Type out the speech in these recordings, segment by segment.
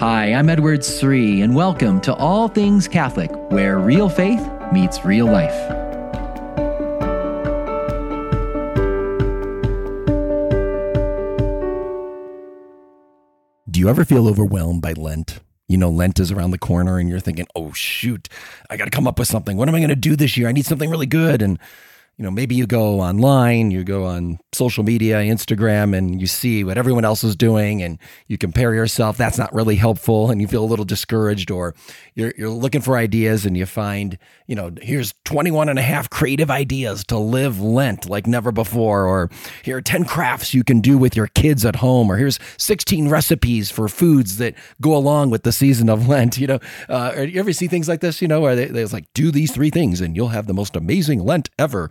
Hi, I'm Edward Sri, and welcome to All Things Catholic, where real faith meets real life. Do you ever feel overwhelmed by Lent? You know, Lent is around the corner and you're thinking, oh, shoot, I got to come up with something. What am I going to do this year? I need something really good. And you know, maybe you go online, you go on social media, Instagram, and you see what everyone else is doing and you compare yourself. That's not really helpful and you feel a little discouraged or you're, you're looking for ideas and you find, you know, here's 21 and a half creative ideas to live Lent like never before. Or here are 10 crafts you can do with your kids at home. Or here's 16 recipes for foods that go along with the season of Lent. You know, uh, or you ever see things like this, you know, where they, they like, do these three things and you'll have the most amazing Lent ever.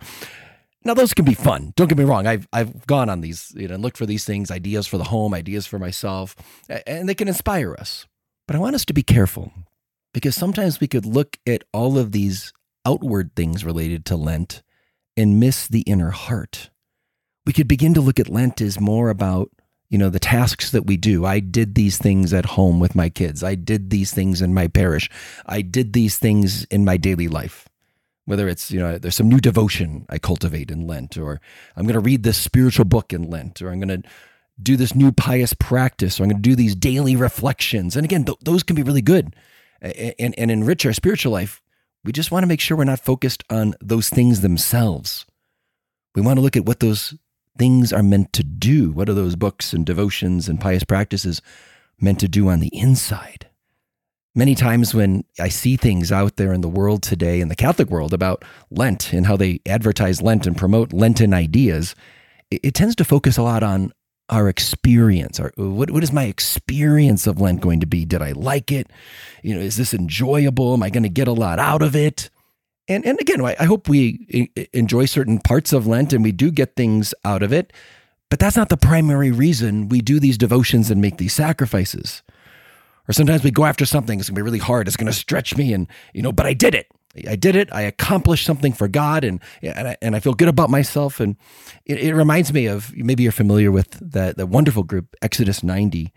Now those can be fun. Don't get me wrong. I've I've gone on these, you know, looked for these things, ideas for the home, ideas for myself, and they can inspire us. But I want us to be careful because sometimes we could look at all of these outward things related to Lent and miss the inner heart. We could begin to look at Lent as more about, you know, the tasks that we do. I did these things at home with my kids. I did these things in my parish. I did these things in my daily life whether it's you know there's some new devotion i cultivate in lent or i'm going to read this spiritual book in lent or i'm going to do this new pious practice or i'm going to do these daily reflections. And again th- those can be really good. And, and, and enrich our spiritual life. We just want to make sure we're not focused on those things themselves. We want to look at what those things are meant to do. What are those books and devotions and pious practices meant to do on the inside Many times when I see things out there in the world today, in the Catholic world, about Lent and how they advertise Lent and promote Lenten ideas, it, it tends to focus a lot on our experience. Our, what, what is my experience of Lent going to be? Did I like it? You know, is this enjoyable? Am I going to get a lot out of it? And, and again, I, I hope we enjoy certain parts of Lent and we do get things out of it. But that's not the primary reason we do these devotions and make these sacrifices. Or sometimes we go after something, it's gonna be really hard, it's gonna stretch me, and you know, but I did it. I did it. I accomplished something for God, and and I, and I feel good about myself. And it, it reminds me of maybe you're familiar with that that wonderful group Exodus 90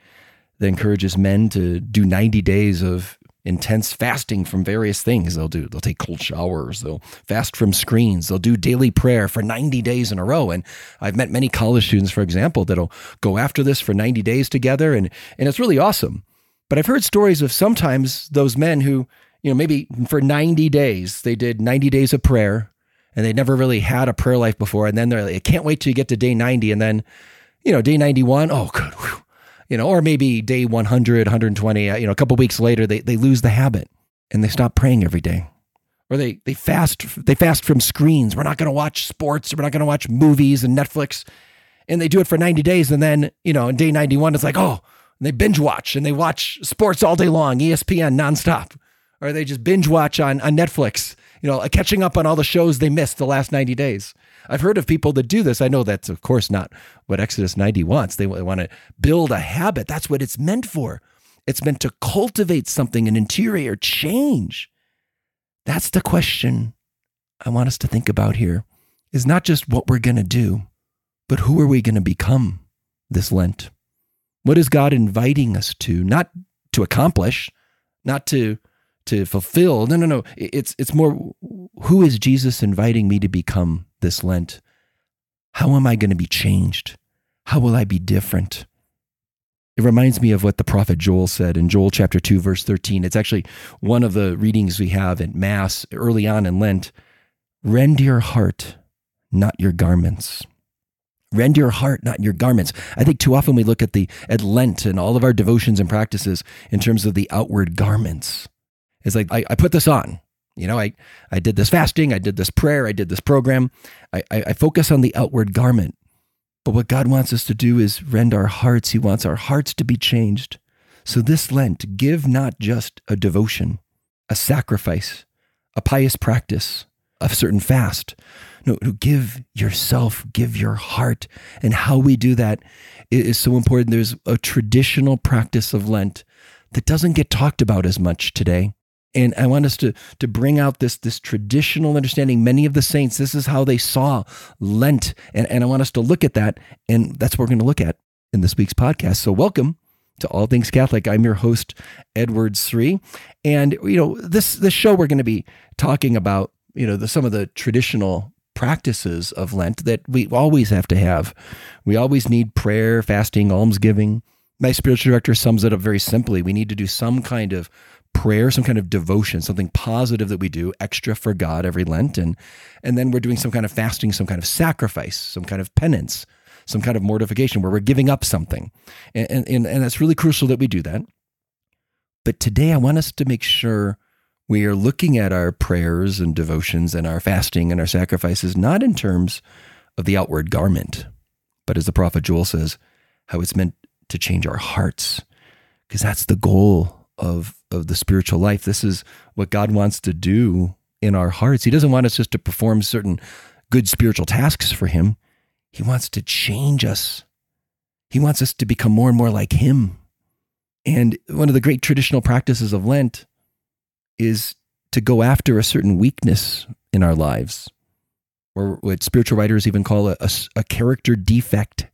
that encourages men to do 90 days of intense fasting from various things. They'll do. They'll take cold showers. They'll fast from screens. They'll do daily prayer for 90 days in a row. And I've met many college students, for example, that'll go after this for 90 days together, and and it's really awesome. But I've heard stories of sometimes those men who, you know, maybe for 90 days, they did 90 days of prayer and they never really had a prayer life before. And then they're like, I can't wait till you get to day 90. And then, you know, day 91, oh, good. Whew. You know, or maybe day 100, 120, uh, you know, a couple weeks later, they, they lose the habit and they stop praying every day. Or they, they fast they fast from screens. We're not going to watch sports. We're not going to watch movies and Netflix. And they do it for 90 days. And then, you know, in day 91, it's like, oh, and they binge watch and they watch sports all day long, ESPN nonstop, or they just binge watch on, on Netflix, you know, catching up on all the shows they missed the last 90 days. I've heard of people that do this. I know that's, of course, not what Exodus 90 wants. They want to build a habit. That's what it's meant for. It's meant to cultivate something, an interior change. That's the question I want us to think about here is not just what we're going to do, but who are we going to become this Lent? What is God inviting us to? Not to accomplish, not to to fulfill. No, no, no. It's it's more who is Jesus inviting me to become this Lent? How am I going to be changed? How will I be different? It reminds me of what the prophet Joel said in Joel chapter 2 verse 13. It's actually one of the readings we have at mass early on in Lent. Rend your heart, not your garments. Rend your heart, not your garments. I think too often we look at the at Lent and all of our devotions and practices in terms of the outward garments. It's like I, I put this on. You know, I, I did this fasting, I did this prayer, I did this program. I, I, I focus on the outward garment. But what God wants us to do is rend our hearts. He wants our hearts to be changed. So this Lent, give not just a devotion, a sacrifice, a pious practice, a certain fast, no, no, give yourself, give your heart. And how we do that is so important. There's a traditional practice of Lent that doesn't get talked about as much today. And I want us to, to bring out this, this traditional understanding. Many of the saints, this is how they saw Lent. And, and I want us to look at that. And that's what we're going to look at in this week's podcast. So, welcome to All Things Catholic. I'm your host, Edward Sri. And, you know, this, this show, we're going to be talking about, you know, the, some of the traditional practices of Lent that we always have to have. We always need prayer, fasting, almsgiving. My spiritual director sums it up very simply. We need to do some kind of prayer, some kind of devotion, something positive that we do extra for God every Lent. And, and then we're doing some kind of fasting, some kind of sacrifice, some kind of penance, some kind of mortification where we're giving up something. And, and, and that's really crucial that we do that. But today I want us to make sure we are looking at our prayers and devotions and our fasting and our sacrifices not in terms of the outward garment, but as the prophet Joel says, how it's meant to change our hearts, because that's the goal of, of the spiritual life. This is what God wants to do in our hearts. He doesn't want us just to perform certain good spiritual tasks for Him, He wants to change us. He wants us to become more and more like Him. And one of the great traditional practices of Lent is to go after a certain weakness in our lives, or what spiritual writers even call a, a, a character defect.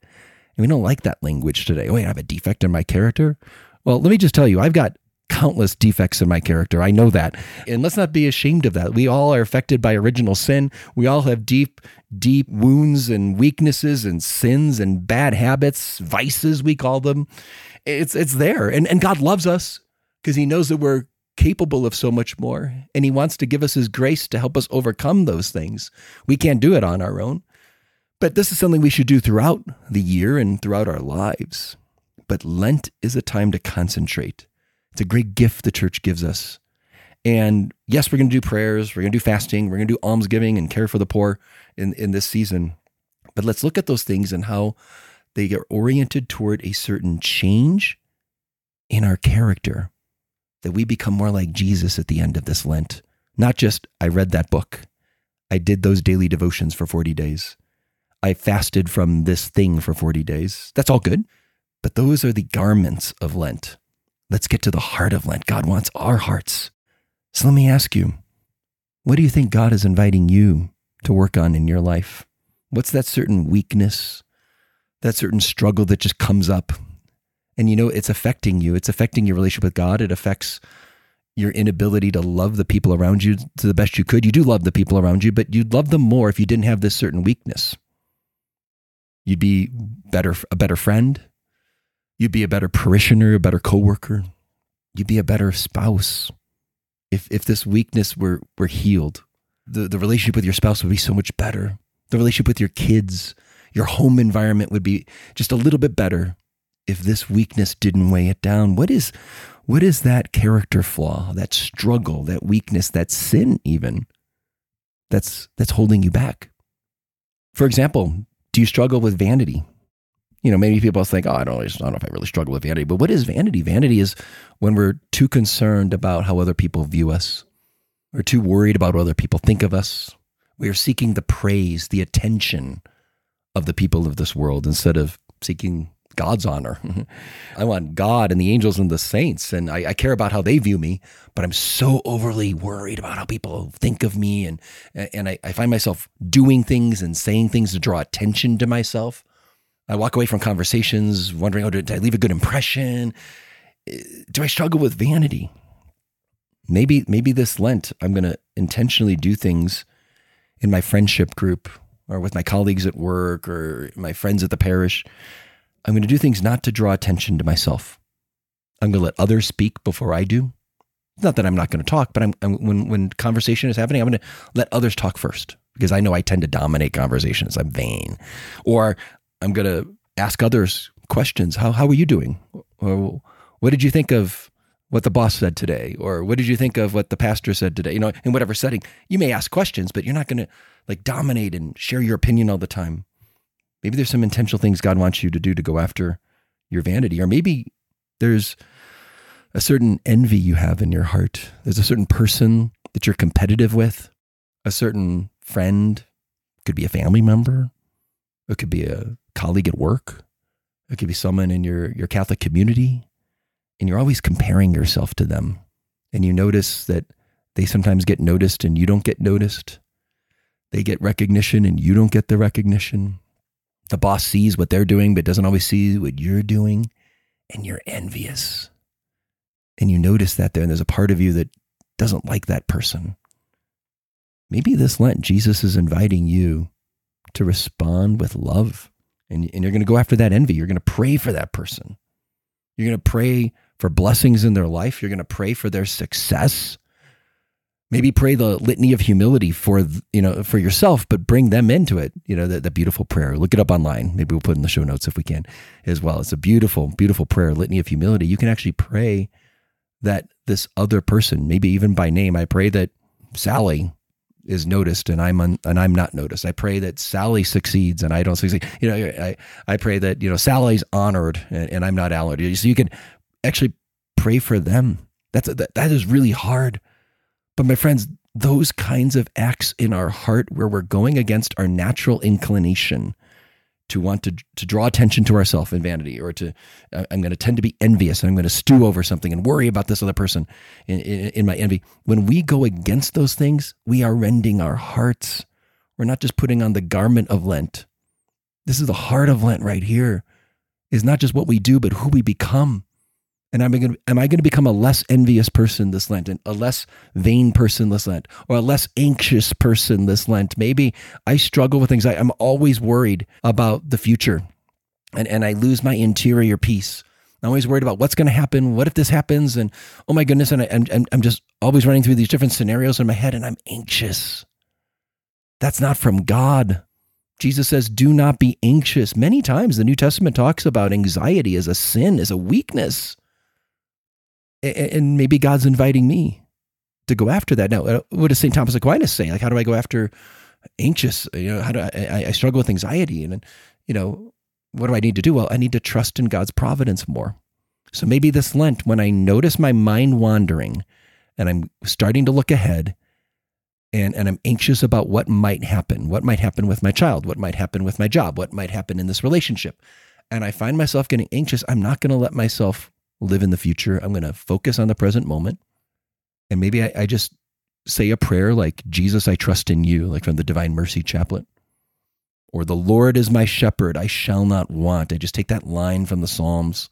And we don't like that language today. Oh, wait, I have a defect in my character. Well, let me just tell you, I've got countless defects in my character. I know that. And let's not be ashamed of that. We all are affected by original sin. We all have deep, deep wounds and weaknesses and sins and bad habits, vices, we call them. It's, it's there. And, and God loves us because he knows that we're capable of so much more. And He wants to give us His grace to help us overcome those things. We can't do it on our own. But this is something we should do throughout the year and throughout our lives. But Lent is a time to concentrate. It's a great gift the church gives us. And yes, we're going to do prayers, we're going to do fasting, we're going to do almsgiving and care for the poor in, in this season. But let's look at those things and how they are oriented toward a certain change in our character that we become more like Jesus at the end of this Lent. Not just, I read that book, I did those daily devotions for 40 days, I fasted from this thing for 40 days. That's all good. But those are the garments of Lent. Let's get to the heart of Lent. God wants our hearts. So let me ask you, what do you think God is inviting you to work on in your life? What's that certain weakness, that certain struggle that just comes up and you know it's affecting you. It's affecting your relationship with god. It affects your inability to love the people around you to the best you could. You do love the people around you but you'd love them more if you didn't have this certain weakness. You'd be better a better friend. You'd be a better parishioner a better coworker. You'd be a better spouse if if this weakness were were healed. The, the relationship with your spouse would be so much better. The relationship with your kids your home environment would be just a little bit better if this weakness didn't weigh it down? What is what is that character flaw, that struggle, that weakness, that sin even that's that's holding you back? For example, do you struggle with vanity? You know, maybe people think, oh, I don't, I don't know if I really struggle with vanity. But what is vanity? Vanity is when we're too concerned about how other people view us. We're too worried about what other people think of us. We are seeking the praise, the attention of the people of this world instead of seeking God's honor. I want God and the angels and the saints, and I, I, care about how they view me. But I'm so overly worried about how people think of me, and and I, I find myself doing things and saying things to draw attention to myself. I walk away from conversations wondering, oh, did I leave a good impression? Eh, do I struggle with vanity? Maybe maybe this Lent I'm going to intentionally do things in my friendship group or with my colleagues at work or my friends at the parish I'm going to do things not to draw attention to myself. I'm going to let others speak before I do. Not that I'm not going to talk, but I'm, I'm, when when conversation is happening, I'm going to let others talk first because I know I tend to dominate conversations. I'm vain, or I'm going to ask others questions. How how are you doing? Or what did you think of what the boss said today? Or what did you think of what the pastor said today? You know, in whatever setting, you may ask questions, but you're not going to like dominate and share your opinion all the time. Maybe there's some intentional things God wants you to do to go after your vanity, or maybe there's a certain envy you have in your heart. There's a certain person that you're competitive with, a certain friend, it could be a family member, it could be a colleague at work, it could be someone in your, your Catholic community, and you're always comparing yourself to them. And you notice that they sometimes get noticed and you don't get noticed. They get recognition and you don't get the recognition the boss sees what they're doing, but doesn't always see what you're doing. and you're envious. And you notice that there, and there's a part of you that doesn't like that person. Maybe this Lent, Jesus is inviting you to respond with love. And, and you're going to go after that envy. You're going to pray for that person. You're going to pray for blessings in their life. You're going to pray for their success. Maybe pray the litany of humility for you know for yourself, but bring them into it. You know the beautiful prayer. Look it up online. Maybe we'll put in the show notes if we can as well. It's a beautiful, beautiful prayer, litany of humility. You can actually pray that this other person, maybe even by name, I pray that Sally is noticed and I'm un, and I'm not noticed. I pray that Sally succeeds and I don't succeed. You know, I I pray that you know Sally's honored and, and I'm not honored. So you can actually pray for them. That's that, that is really hard but my friends, those kinds of acts in our heart where we're going against our natural inclination to want to, to draw attention to ourselves in vanity or to uh, i'm going to tend to be envious and i'm going to stew over something and worry about this other person in, in, in my envy. When we go against those things we are rending our hearts. We're not just putting on the garment of lent. This is the heart of lent right here. Is not just what we do but who we become and am I going to, am I going to become a less envious person this Lent, and a less vain person this Lent, or a less anxious person this Lent? Maybe I struggle with anxiety. I'm always worried about the future, and and I lose my interior peace. I'm always worried about what's going to happen. What if this happens? And oh my goodness! And I, I'm I'm just always running through these different scenarios in my head, and I'm anxious. That's not from God. Jesus says, "Do not be anxious." Many times the New Testament talks about anxiety as a sin, as a weakness and maybe God's inviting me to go after that. Now, uh, what does St. Thomas Aquinas say? Like, how do I go after anxious? You know, how do I, I struggle with anxiety? And, you know, what do I need to do? Well, I need to trust in God's providence more. So maybe this Lent, when I notice my mind wandering and I'm starting to look ahead and, and I'm anxious about what might happen, what might happen with my child, what might happen with my job, what might happen in this relationship, and I find myself getting anxious, I'm not going to let myself live in the future. I'm going to focus on the present moment. And maybe I, I, just say a prayer like, Jesus, I trust in you, like from the Divine Mercy Chaplet. Or the Lord is my shepherd, I shall not want. I just take that line from the Psalms.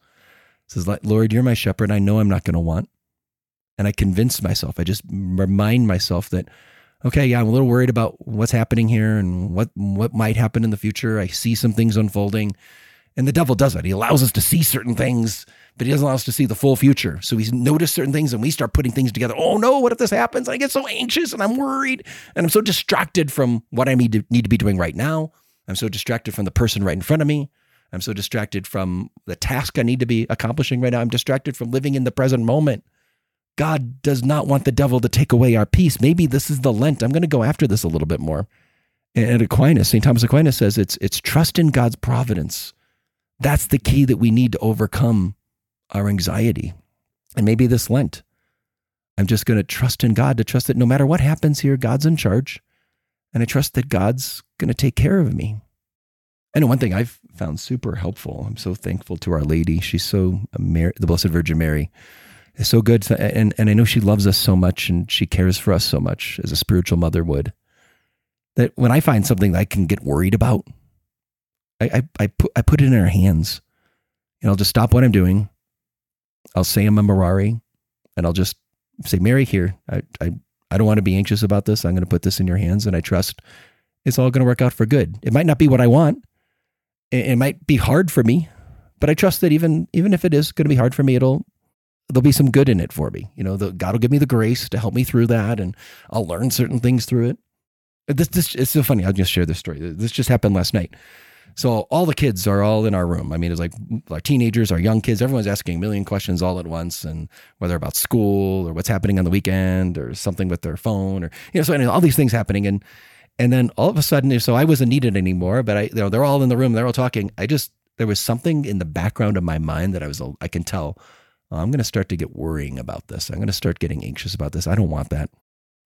It says, Lord, you're my shepherd. I know I'm not going to want. And I convince myself, I just remind myself that, okay, yeah, I'm a little worried about what's happening here and what, what might happen in the future. I see some things unfolding. And the devil does it. He allows us to see certain things but he doesn't allow us to see the full future. So we notice certain things and we start putting things together. Oh no, what if this happens? And I get so anxious and I'm worried and I'm so distracted from what I need to, need to be doing right now. I'm so distracted from the person right in front of me. I'm so distracted from the task I need to be accomplishing right now. I'm distracted from living in the present moment. God does not want the devil to take away our peace. Maybe this is the Lent. I'm going to go after this a little bit more. And Aquinas, St. Thomas Aquinas says it's it's trust in God's providence. That's the key that we need to overcome our anxiety. And maybe this Lent, I'm just going to trust in God to trust that no matter what happens here, God's in charge. And I trust that God's going to take care of me. And one thing I've found super helpful, I'm so thankful to Our Lady. She's so, the Blessed Virgin Mary, is so good. And, and I know she loves us so much and she cares for us so much as a spiritual mother would. That when I find something that I can get worried about, I, I, I, put, I put it in her hands. And I'll just stop what I'm doing I'll say a memorare and I'll just say, Mary, here, I, I, I don't want to be anxious about this. I'm going to put this in your hands and I trust it's all going to work out for good. It might not be what I want. It, it might be hard for me, but I trust that even, even if it is going to be hard for me, it'll, there'll be some good in it for me. You know, the, God will give me the grace to help me through that and I'll learn certain things through it. This, this, it's so funny. I'll just share this story. This just happened last night. So all the kids are all in our room. I mean, it's like our teenagers, our young kids, everyone's asking a million questions all at once, and whether about school or what's happening on the weekend or something with their phone or you know, so anyway, all these things happening, and and then all of a sudden, so I wasn't needed anymore, but I, you know, they're all in the room, they're all talking. I just there was something in the background of my mind that I was, I can tell. Oh, I'm going to start to get worrying about this. I'm going to start getting anxious about this. I don't want that.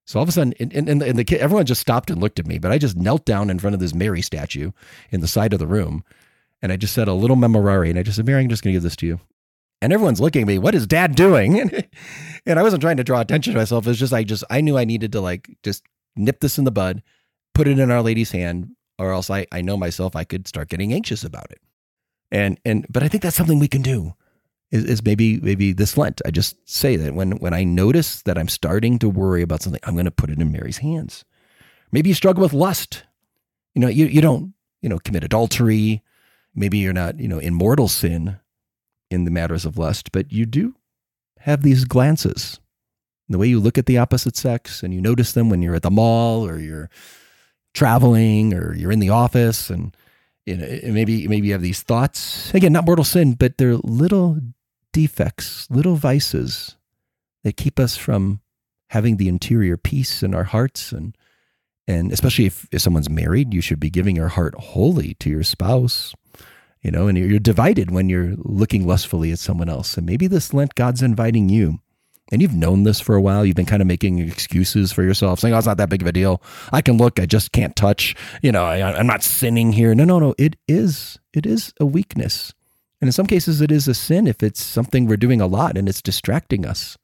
So all of a sudden, and, and, and, the, kid, everyone just stopped and looked at me, but I just knelt down in front of this Mary statue in the side of the room. And I just said a little memorare. And I just said, Mary, I'm just going to give this to you. And everyone's looking at me, what is dad doing? and I wasn't trying to draw attention to myself. It was just, I just, I knew I needed to like just nip this in the bud, put it in Our Lady's hand, or else I, I know myself, I could start getting anxious about it. And, and, but I think that's something we can do is, is maybe maybe this Lent. I just say that when when I notice that I'm starting to worry about something, I'm going to put it in Mary's hands. Maybe you struggle with lust. You know, you you don't you know commit adultery. Maybe you're not you know in mortal sin in the matters of lust, but you do have these glances. The way you look at the opposite sex, and you notice them when you're at the mall or you're traveling or you're in the office, and you know maybe maybe you have these thoughts. Again, not mortal sin, but they're little defects, little vices that keep us from having the interior peace in our hearts and and especially if, if someone's married, you should be giving your heart wholly to your spouse. You know, and you're divided when you're looking lustfully at someone else. And maybe this Lent, God's inviting you. And you've known this for a while. You've been kind of making excuses for yourself, saying, oh, it's not that big of a deal. I can look, I just can't touch. You know, I, I'm not sinning here. No, no, no. It is, it is a weakness. And in some cases, it is a sin if it's something we're doing a lot and it's distracting us.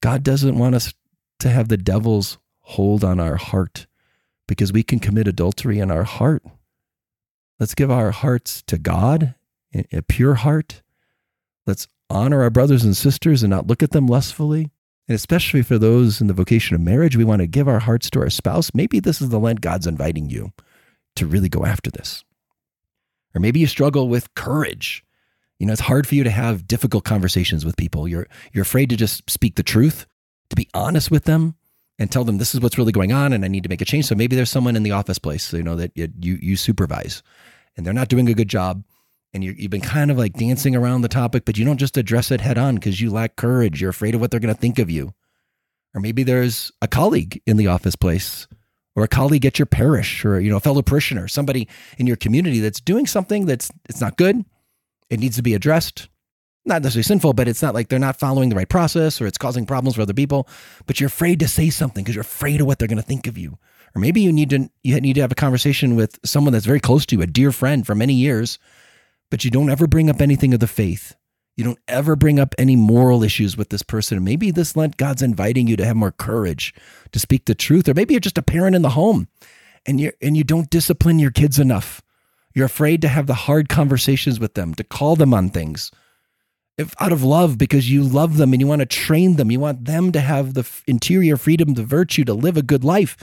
God doesn't want us to have the devil's hold on our heart because we can commit adultery in our heart. Let's give our hearts to God, a pure heart. Let's honor our brothers and sisters and not look at them lustfully. And especially for those in the vocation of marriage, we want to give our hearts to our spouse. Maybe this is the Lent God's inviting you to really go after this. Or maybe you struggle with courage. You know, it's hard for you to have difficult conversations with people. You're you're afraid to just speak the truth, to be honest with them and tell them this is what's really going on and I need to make a change. So maybe there's someone in the office place, you know, that you you supervise and they're not doing a good job and you have been kind of like dancing around the topic, but you don't just address it head on because you lack courage. You're afraid of what they're going to think of you. Or maybe there's a colleague in the office place or a colleague at your parish or you know a fellow parishioner somebody in your community that's doing something that's it's not good. It needs to be addressed. Not necessarily sinful but it's not like they're not following the right process or it's causing problems for other people. But you're afraid to say something because you're afraid of what they're going to think of you. Or maybe you need to you need to have a conversation with someone that's very close to you a dear friend for many years but you don't ever bring up anything of the faith you don't ever bring up any moral issues with this person. Maybe this Lent, God's inviting you to have more courage to speak the truth. Or maybe you're just a parent in the home and you and you don't discipline your kids enough. You're afraid to have the hard conversations with them, to call them on things. If out of love, because you love them and you want to train them, you want them to have the interior freedom, the virtue to live a good life.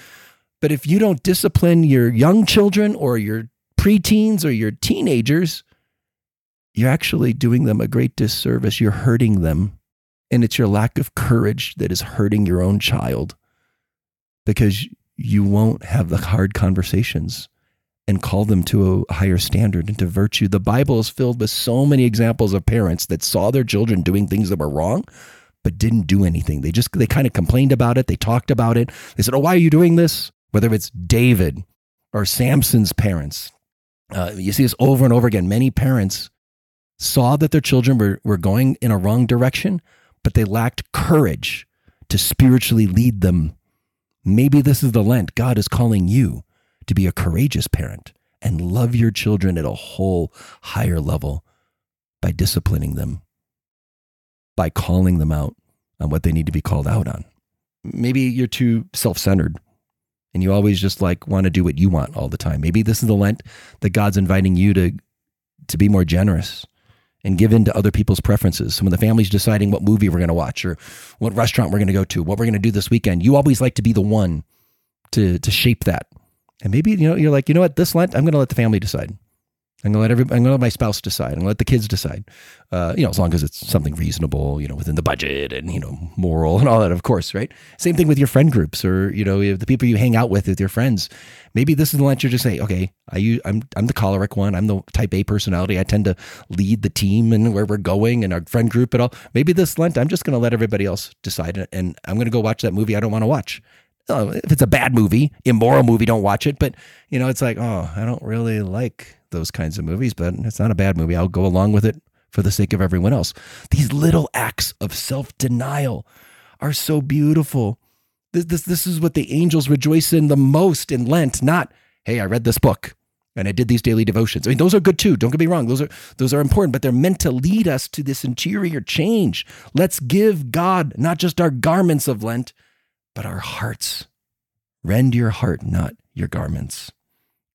But if you don't discipline your young children or your preteens or your teenagers, you're actually doing them a great disservice. You're hurting them. And it's your lack of courage that is hurting your own child because you won't have the hard conversations and call them to a higher standard and to virtue. The Bible is filled with so many examples of parents that saw their children doing things that were wrong, but didn't do anything. They just, they kind of complained about it. They talked about it. They said, Oh, why are you doing this? Whether it's David or Samson's parents. Uh, you see this over and over again. Many parents saw that their children were, were going in a wrong direction, but they lacked courage to spiritually lead them. Maybe this is the Lent. God is calling you to be a courageous parent and love your children at a whole higher level by disciplining them, by calling them out on what they need to be called out on. Maybe you're too self centered and you always just like want to do what you want all the time. Maybe this is the Lent that God's inviting you to, to be more generous and give in to other people's preferences. So when the family's deciding what movie we're going to watch or what restaurant we're going to go to, what we're going to do this weekend, you always like to be the one to to shape that. And maybe you know you're like, you know what, this Lent I'm going to let the family decide. I'm gonna let every, I'm gonna let my spouse decide. Gonna let the kids decide. Uh, you know, as long as it's something reasonable, you know, within the budget and you know, moral and all that, of course, right? Same thing with your friend groups or you know, the people you hang out with with your friends. Maybe this is the lunch you're just say, okay, I I'm I'm the choleric one. I'm the type A personality. I tend to lead the team and where we're going and our friend group and all. Maybe this Lent I'm just gonna let everybody else decide and I'm gonna go watch that movie I don't want to watch. Oh, if it's a bad movie, immoral movie, don't watch it. But you know, it's like, oh, I don't really like those kinds of movies, but it's not a bad movie. I'll go along with it for the sake of everyone else. These little acts of self denial are so beautiful. This, this, this is what the angels rejoice in the most in Lent, not, hey, I read this book and I did these daily devotions. I mean, those are good too. Don't get me wrong; those are those are important, but they're meant to lead us to this interior change. Let's give God not just our garments of Lent, but our hearts. Rend your heart, not your garments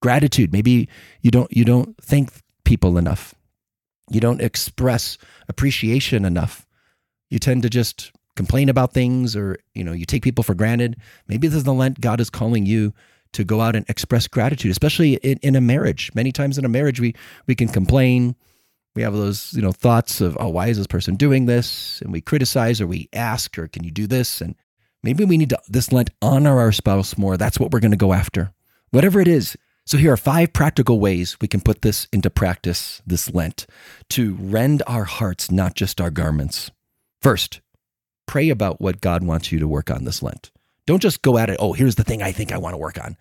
gratitude. Maybe you don't you don't thank people enough. You don't express appreciation enough. You tend to just complain about things or, you know, you take people for granted. Maybe this is the Lent God is calling you to go out and express gratitude, especially in, in a marriage. Many times in a marriage, we, we can complain. We have those, you know, thoughts of, oh, why is this person doing this? And we criticize or we ask, or can you do this? And maybe we need to this Lent honor our spouse more. That's what we're going to go after. Whatever it is. So here are five practical ways we can put this into practice this Lent to rend our hearts, not just our garments. First, pray about what God wants you to work on this Lent. Don't just go at it, oh, here's the thing I think I want to work on.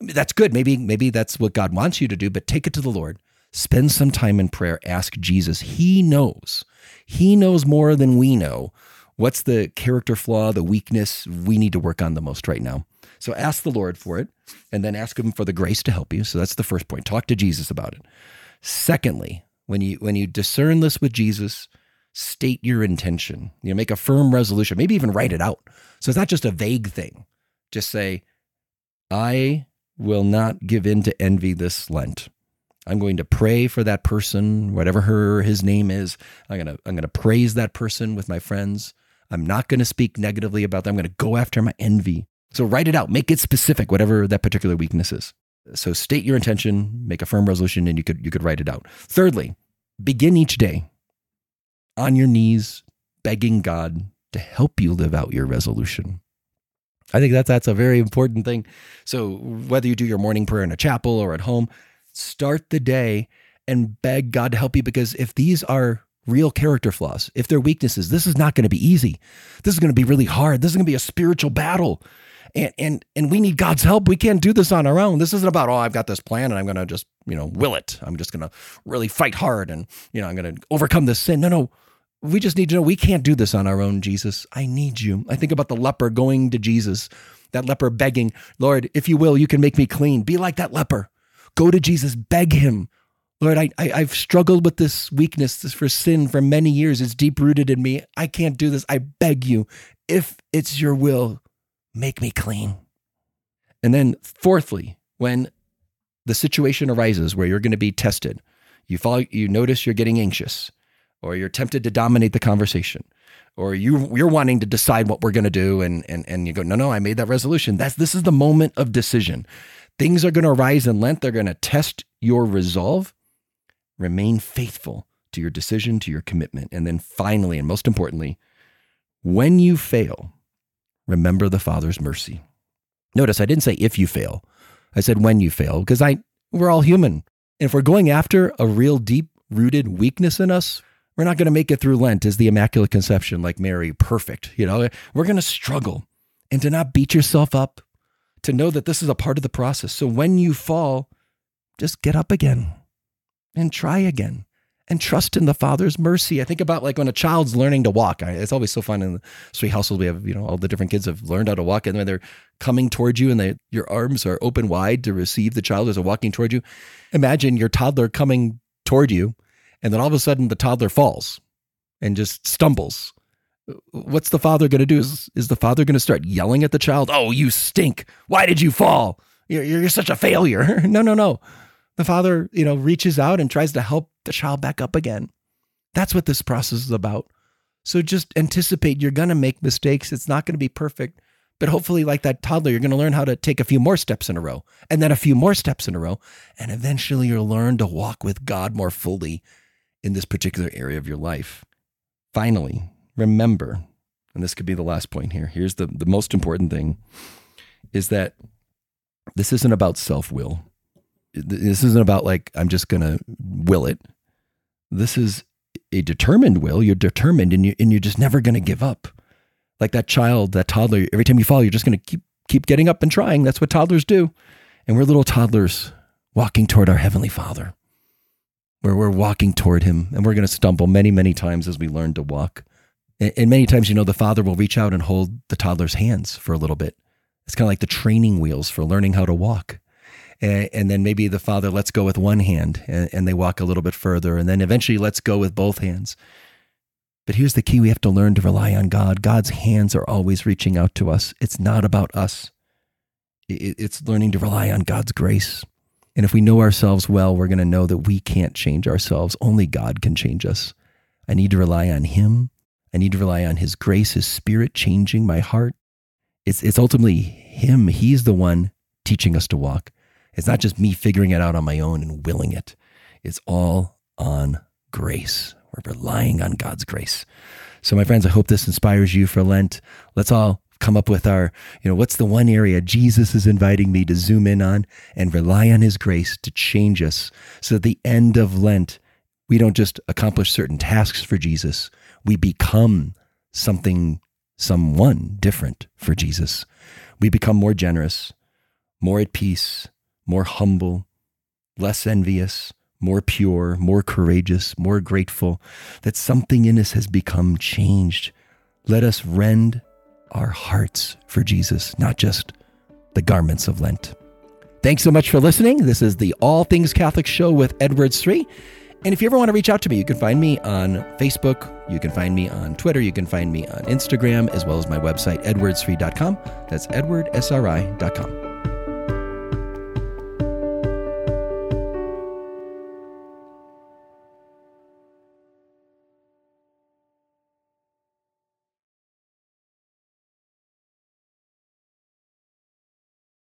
That's good. Maybe maybe that's what God wants you to do, but take it to the Lord. Spend some time in prayer. Ask Jesus. He knows. He knows more than we know. What's the character flaw, the weakness we need to work on the most right now? So ask the Lord for it and then ask him for the grace to help you. So that's the first point. Talk to Jesus about it. Secondly, when you when you discern this with Jesus, state your intention. You know, make a firm resolution, maybe even write it out. So it's not just a vague thing. Just say, I will not give in to envy this Lent. I'm going to pray for that person, whatever her his name is. I'm gonna I'm gonna praise that person with my friends. I'm not to speak negatively about them. I'm to go after my envy. So write it out, make it specific, whatever that particular weakness is. So state your intention, make a firm resolution, and you could you could write it out. Thirdly, begin each day on your knees, begging God to help you live out your resolution. I think that that's a very important thing. So whether you do your morning prayer in a chapel or at home, start the day and beg God to help you because if these are real character flaws, if they're weaknesses, this is not going to be easy. This is going to be really hard. This is going to be a spiritual battle and and and we need God's help. We can't do this on our own. This isn't about oh, I've got this plan and I'm going to just you know will it. I'm just going to really fight hard and you know I'm going to overcome this sin. No, no. We just need to know we can't do this on our own, Jesus. I need you. I think about the leper going to Jesus, that leper begging, Lord, if you will, you can make me clean. Be like that leper. Go to Jesus, beg him. Lord, I, I, have struggled with this weakness this for sin for many years. It's deep rooted in me. I can't do this. I beg you, if it's your will, make me clean. And then, fourthly, when the situation arises where you're going to be tested, you fall, you notice you're getting anxious, or you're tempted to dominate the conversation, or you you're wanting to decide what we're going to do, and and and you go, no, no, I made that resolution. That's this is the moment of decision. Things are going to arise in Lent. They're going to test your resolve. Remain faithful to your decision, to your commitment, and then finally, and most importantly, when you fail, remember the Father's mercy. Notice I didn't say if you fail. I said when you fail because I we're all human. And if we're going after a real deep rooted weakness in us, we're not going to make it through Lent as the Immaculate Conception like Mary, perfect. You know, we're going to struggle and to not beat yourself up, to know that this is a part of the process. So when you fall, just get up again and try again and trust in the Father's mercy. I think about like when a child's learning to walk. It's always so fun in the Sri household. We have, you know, all the different kids have learned how to walk, and when they're coming towards you and they, your arms are open wide to receive the child as they're walking toward you. Imagine your toddler coming toward you, and then all of a sudden the toddler falls and just stumbles. What's the father going to do? Is, is the father going to start yelling at the child? Oh, you stink! Why did you fall? You're, you're such a failure. no, no, no the father, you know, reaches out and tries to help the child back up again. That's what this process is about. So just anticipate you're going to make mistakes. It's not going to be perfect, but hopefully, like that toddler, you're going to learn how to take a few more steps in a row and then a few more steps in a row. And eventually, you'll learn to walk with God more fully in this particular area of your life. Finally, remember, and this could be the last point here. Here's the, the most important thing is that this isn't about self will this isn't about like I'm just going to will it. This is a determined will. You're determined and you and you're just never going to give up. Like that child, that toddler, every time you fall, you're just going to keep keep getting up and trying. That's what toddlers do. And we're little toddlers walking toward our heavenly Father. Where we're walking toward him and we're going to stumble many, many times as we learn to walk. And, and many times, you know, the father will reach out and hold the toddler's hands for a little bit. It's kind of like the training wheels for learning how to walk and, and then maybe the father lets go with one hand and, and they walk a little bit further, and then eventually lets go with both hands. But here's the key we have to learn to rely on God. God's hands are always reaching out to us. It's not about us, it's learning to rely on God's grace. And if we know ourselves well, we're going to know that we can't change ourselves. Only God can change us. I need to rely on Him. I need to rely on His grace, His Spirit changing my heart. It's, it's ultimately Him. He's the one teaching us to walk. It's not just me figuring it out on my own and willing it. It's all on grace. We're relying on God's grace. So, my friends, I hope this inspires you for Lent. Let's all come up with our, you know, what's the one area Jesus is inviting me to zoom in on and rely on his grace to change us so at the end of Lent, we don't just accomplish certain tasks for Jesus, we become something, someone different for Jesus. We become more generous, more at peace, more humble, less envious, more pure, more courageous, more grateful, that something in us has become changed. Let us rend our hearts for Jesus, not just the garments of Lent. Thanks so much for listening. This is the All Things Catholic Show with Edward Sri. And if you ever want to reach out to me, you can find me on Facebook, you can find me on Twitter, you can find me on Instagram, as well as my website, edwardsri.com. That's edwardsri.com.